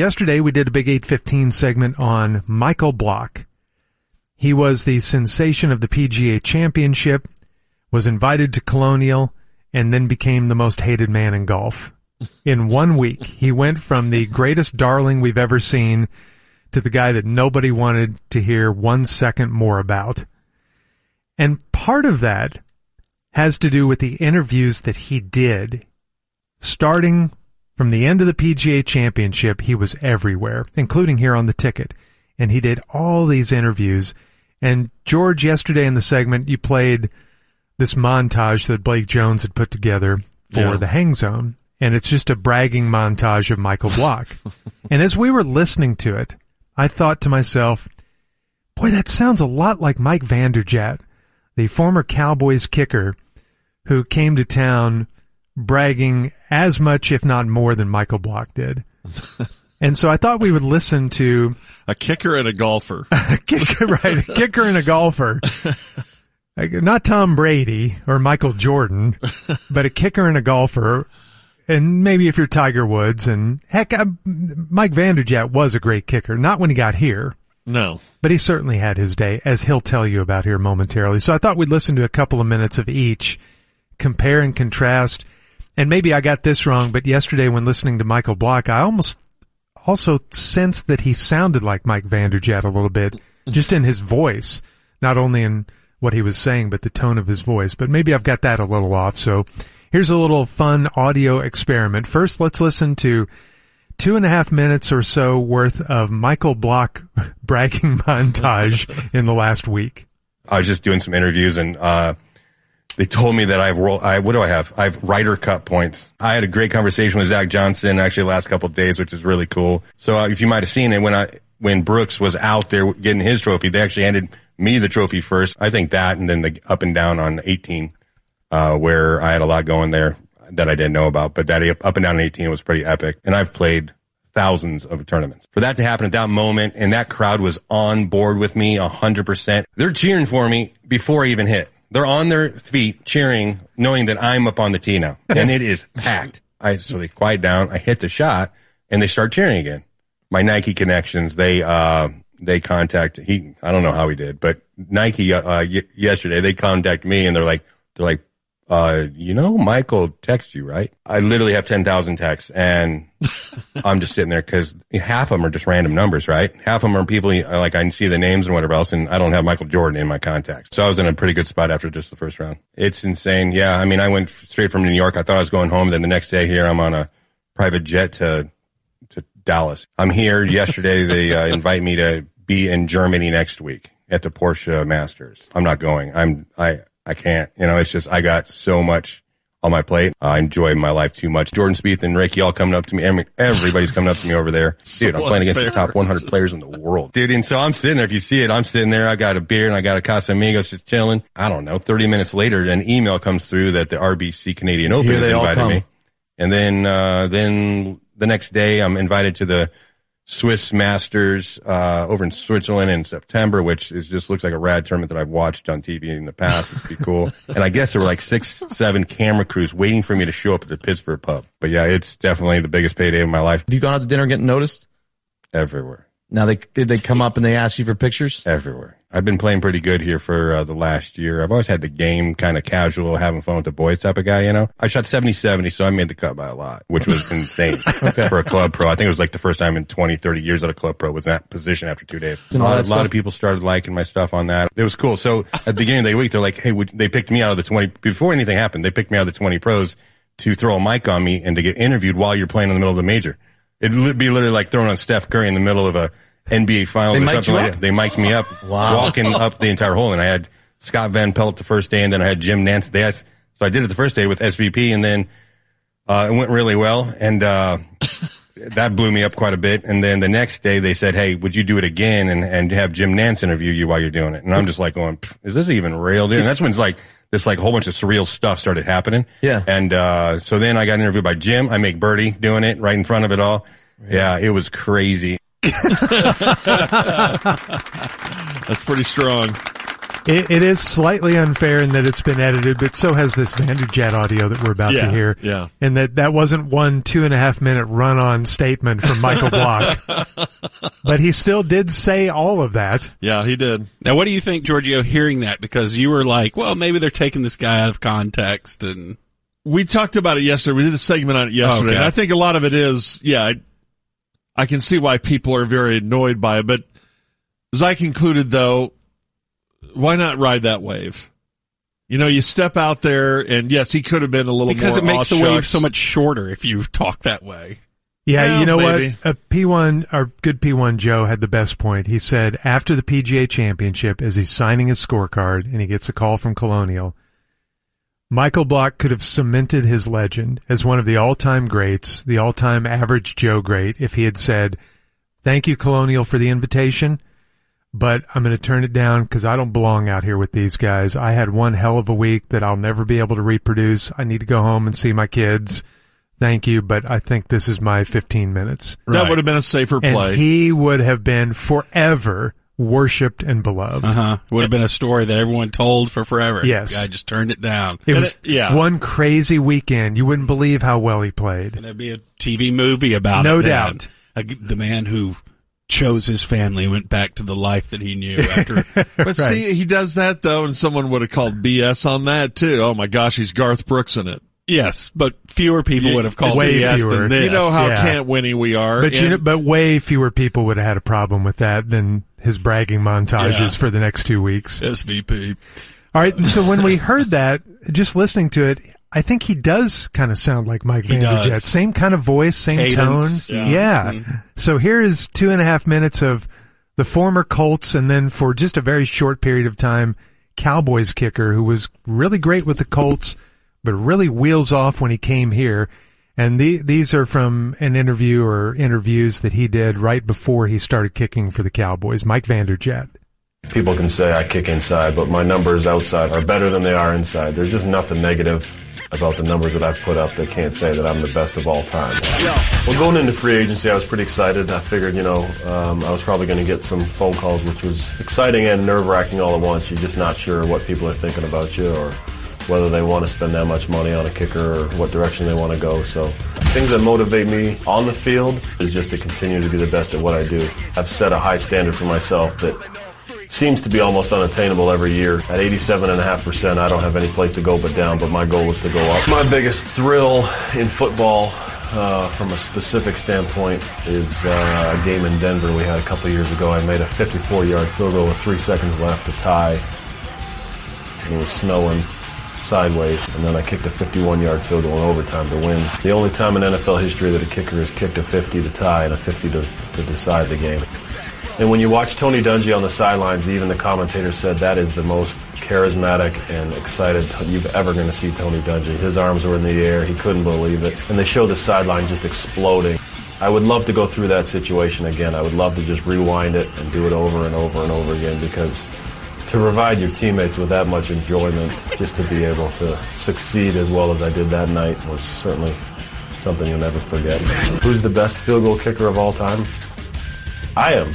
Yesterday we did a big 815 segment on Michael Block. He was the sensation of the PGA championship, was invited to Colonial, and then became the most hated man in golf. In one week, he went from the greatest darling we've ever seen to the guy that nobody wanted to hear one second more about. And part of that has to do with the interviews that he did. Starting from the end of the PGA championship, he was everywhere, including here on the ticket. And he did all these interviews. And George, yesterday in the segment, you played this montage that Blake Jones had put together for Yeah. the hang zone. And it's just a bragging montage of Michael Block. and as we were listening to it, I thought to myself, boy, that sounds a lot like Mike Vanderjagt, the former Cowboys kicker who came to town bragging as much, if not more, than Michael Block did. and so I thought we would listen to A kicker and a golfer. a kicker, right? A kicker and a golfer. Not Tom Brady or Michael Jordan, but a kicker and a golfer. And maybe if you're Tiger Woods and heck, I, Mike Vanderjagt was a great kicker. Not when he got here, No. but he certainly had his day, as he'll tell you about here momentarily. So I thought we'd listen to a couple of minutes of each, compare and contrast. And maybe I got this wrong, but yesterday when listening to Michael Block, I almost also sensed that he sounded like Mike Vanderjagt a little bit, just in his voice, not only in what he was saying, but the tone of his voice. But maybe I've got that a little off. So here's a little fun audio experiment. First, let's listen to two and a half minutes or so worth of Michael Block bragging montage in the last week. I was just doing some interviews and uh, they told me that I have roll. I what do I have? I have Ryder Cup points. I had a great conversation with Zach Johnson actually last couple days, which is really cool. So uh, if you might have seen it when I when Brooks was out there getting his trophy, they actually handed me the trophy first. I think that, and then the up and down on 18, uh, where I had a lot going there that I didn't know about. But that up and down on 18 was pretty epic, and I've played thousands of tournaments. For that to happen at that moment, and that crowd was on board with me hundred percent. They're cheering for me before I even hit. They're on their feet cheering, knowing that I'm up on the tee now, and it is packed. I so they quiet down. I hit the shot, and they start cheering again. My Nike connections, they uh they contact he. I don't know how he did, but Nike uh, uh y- yesterday they contact me, and they're like they're like. Uh, you know, Michael text you, right? I literally have 10,000 texts and I'm just sitting there because half of them are just random numbers, right? Half of them are people like I see the names and whatever else, and I don't have Michael Jordan in my contacts. So I was in a pretty good spot after just the first round. It's insane. Yeah, I mean, I went straight from New York. I thought I was going home. Then the next day here, I'm on a private jet to to Dallas. I'm here. Yesterday, they uh, invite me to be in Germany next week at the Porsche Masters. I'm not going. I'm I I can't. You know, it's just I got so much on my plate. I enjoy my life too much. Jordan Spieth and Rickie all coming up to me. Every- Everybody's coming up to me over there. Dude, I'm playing against the top 100 players in the world. Dude, and so I'm sitting there. If you see it, I'm sitting there. I got a beer and I got a Casamigos just chilling. I don't know. 30 minutes later, an email comes through that the RBC Canadian Open Here has they all invited come. me. And then, uh, then the next day I'm invited to the Swiss Masters, uh, over in Switzerland in September, which is just looks like a rad tournament that I've watched on TV in the past. It'd be cool. and I guess there were like six, seven camera crews waiting for me to show up at the Pittsburgh pub. But yeah, it's definitely the biggest payday of my life Have you gone out to dinner and getting noticed? everywhere. Now they did they come up and they ask you for pictures? everywhere. I've been playing pretty good here for uh, the last year. I've always had the game kind of casual, having fun with the boys type of guy, you know. I shot 70-70, so I made the cut by a lot, which was insane for a club pro. I think it was like the first time in 20, 30 years that a club pro was in that position after two days. A lot, a lot of people started liking my stuff on that. It was cool. So at the beginning of the week, they're like, hey, would, they picked me out of the 20, before anything happened, they picked me out of the 20 pros to throw a mic on me and to get interviewed while you're playing in the middle of the major. It'd be literally like throwing on Steph Curry in the middle of a NBA finals They or something like that. They mic'd me up, walking up the entire hole, and I had Scott Van Pelt the first day, and then I had Jim Nantz. They asked, so I did it the first day with SVP, and then uh, it went really well, and uh, that blew me up quite a bit. And then the next day, they said, "Hey, would you do it again and and have Jim Nantz interview you while you're doing it?" And I'm just like going, "Is this even real, dude?" And that's when it's like this like whole bunch of surreal stuff started happening. Yeah. And uh, so then I got interviewed by Jim. I make Birdie doing it right in front of it all. Yeah, it was crazy. That's pretty strong. It, it is slightly unfair in that it's been edited, but so has this Vanderjagt audio that we're about Yeah, to hear. yeah. And that, that wasn't one two and a half minute run on statement from Michael Block. but he still did say all of that. Yeah, he did. Now, what do you think, Giorgio, hearing that? Because you were like, well, maybe they're taking this guy out of context and We talked about it yesterday. We did a segment on it yesterday, oh, Okay. and I think a lot of it is, yeah, I, I can see why people are very annoyed by it. But as I concluded, though, why not ride that wave? You know, you step out there, and yes, he could have been a little more. because it more makes the aw wave so much shorter if you talk that way. Yeah, Well, you know maybe. what? A P1, our good P1 Joe had the best point. He said after the PGA championship, as he's signing his scorecard and he gets a call from Colonial, Michael Block could have cemented his legend as one of the all-time greats, the all-time average Joe great, if he had said, thank you Colonial for the invitation, but I'm going to turn it down because I don't belong out here with these guys. I had one hell of a week that I'll never be able to reproduce. I need to go home and see my kids. Thank you, but I think this is my 15 minutes. That Right. would have been a safer And play. he would have been forever worshipped and beloved. Uh huh. Would have been a story that everyone told for forever. Yes. I just turned it down. It And was it- yeah. one crazy weekend. You wouldn't believe how well he played. And there'd be a TV movie about No it. then. doubt. A g the man who chose his family went back to the life that he knew after. But see, he does that though, and someone would have called BS on that too. Oh my gosh, he's Garth Brooks in it. yes, but fewer people would have called way BS fewer. than this. You know how yeah. can't winny we are. But you know, but way fewer people would have had a problem with that than his bragging montages Yeah. for the next two weeks. SVP. All right. So when we heard that, just listening to it, I think he does kind of sound like Mike He does. Same kind of voice, same Cadence, tone. yeah. Yeah. Mm-hmm. So here is two and a half minutes of the former Colts and then for just a very short period of time, Cowboys kicker who was really great with the Colts, but really wheels off when he came here. And the, these are from an interview or interviews that he did right before he started kicking for the Cowboys. Mike Vanderjagt. People can say I kick inside, but my numbers outside are better than they are inside. There's just nothing negative about the numbers that I've put up that can't say that I'm the best of all time. Well, going into free agency, I was pretty excited. I figured, you know, um, I was probably going to get some phone calls, which was exciting and nerve-wracking all at once. You're just not sure what people are thinking about you or whether they want to spend that much money on a kicker or what direction they want to go. So things that motivate me on the field is just to continue to be the best at what I do. I've set a high standard for myself that seems to be almost unattainable every year. At 87.5%, I don't have any place to go but down, but my goal is to go up. My biggest thrill in football, uh, from a specific standpoint, is uh, a game in Denver we had a couple years ago. I made a 54-yard field goal with three seconds left to tie. It was snowing sideways, and then I kicked a 51-yard field goal in overtime to win. The only time in NFL history that a kicker has kicked a 50 to tie and a 50 to, to decide the game. And when you watch Tony Dungy on the sidelines, even the commentators said that is the most charismatic and excited you've ever going to see Tony Dungy. His arms were in the air. He couldn't believe it. And they show the sideline just exploding. I would love to go through that situation again. I would love to just rewind it and do it over and over and over again because to provide your teammates with that much enjoyment, just to be able to succeed as well as I did that night was certainly something you'll never forget. Who's the best field goal kicker of all time? I am.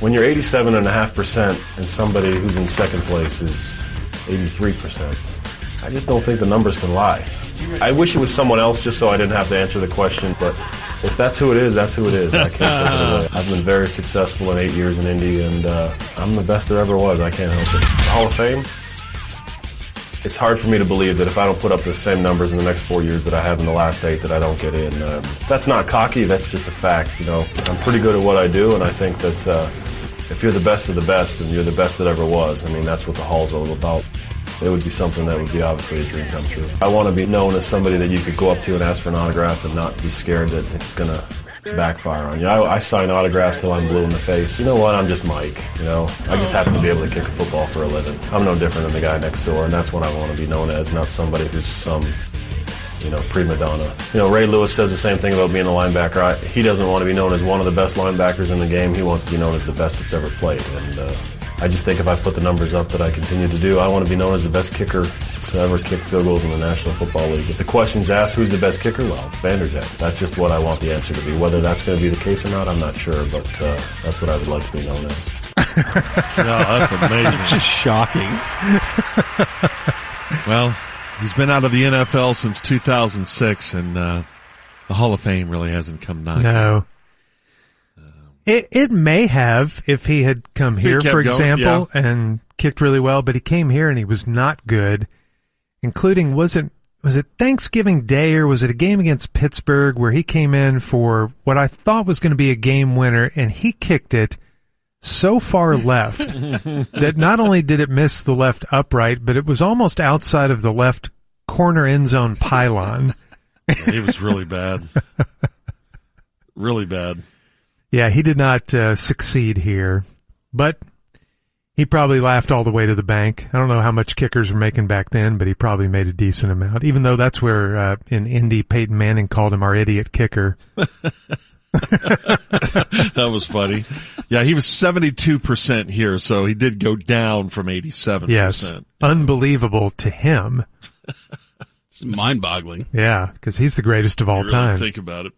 When you're 87.5% and somebody who's in second place is 83%, I just don't think the numbers can lie. I wish it was someone else just so I didn't have to answer the question, but if that's who it is, that's who it is. I can't take it away. I've been very successful in eight years in Indy, and uh, I'm the best there ever was. I can't help it. Hall of Fame? It's hard for me to believe that if I don't put up the same numbers in the next four years that I have in the last eight, that I don't get in. Um, that's not cocky. That's just a fact. You know, I'm pretty good at what I do, and I think that uh, if you're the best of the best and you're the best that ever was, I mean, that's what the Hall's all about. It would be something that would be obviously a dream come true. I want to be known as somebody that you could go up to and ask for an autograph and not be scared that it's going to backfire on you. I, I sign autographs till I'm blue in the face. You know what? I'm just Mike. You know, I just happen to be able to kick a football for a living. I'm no different than the guy next door, and that's what I want to be known as, not somebody who's some you know, prima donna. You know, Ray Lewis says the same thing about being a linebacker. I, he doesn't want to be known as one of the best linebackers in the game. He wants to be known as the best that's ever played. And uh, I just think if I put the numbers up that I continue to do, I want to be known as the best kicker to ever kick field goals in the National Football League. If the question's asked who's the best kicker, well, it's Vanderjagt. That's just what I want the answer to be. Whether that's going to be the case or not, I'm not sure, but uh, that's what I would like to be known as. No, that's amazing. Just shocking. Well, he's been out of the NFL since 2006, and uh, the Hall of Fame really hasn't come nigh. No. It it may have if he had come here, kept for going, example, and kicked really well, but he came here and he was not good, including was it was it Thanksgiving Day or was it a game against Pittsburgh where he came in for what I thought was going to be a game winner and he kicked it so far left that not only did it miss the left upright, but it was almost outside of the left corner end zone pylon. He was really bad. really bad. Yeah, he did not uh, succeed here, but he probably laughed all the way to the bank. I don't know how much kickers were making back then, but he probably made a decent amount. Even though that's where uh, in Indy, Peyton Manning called him our idiot kicker. That was funny. Yeah, he was 72% here, so he did go down from 87%. Yes, unbelievable to him. It's mind boggling. Yeah, because he's the greatest of all Really time. think about it.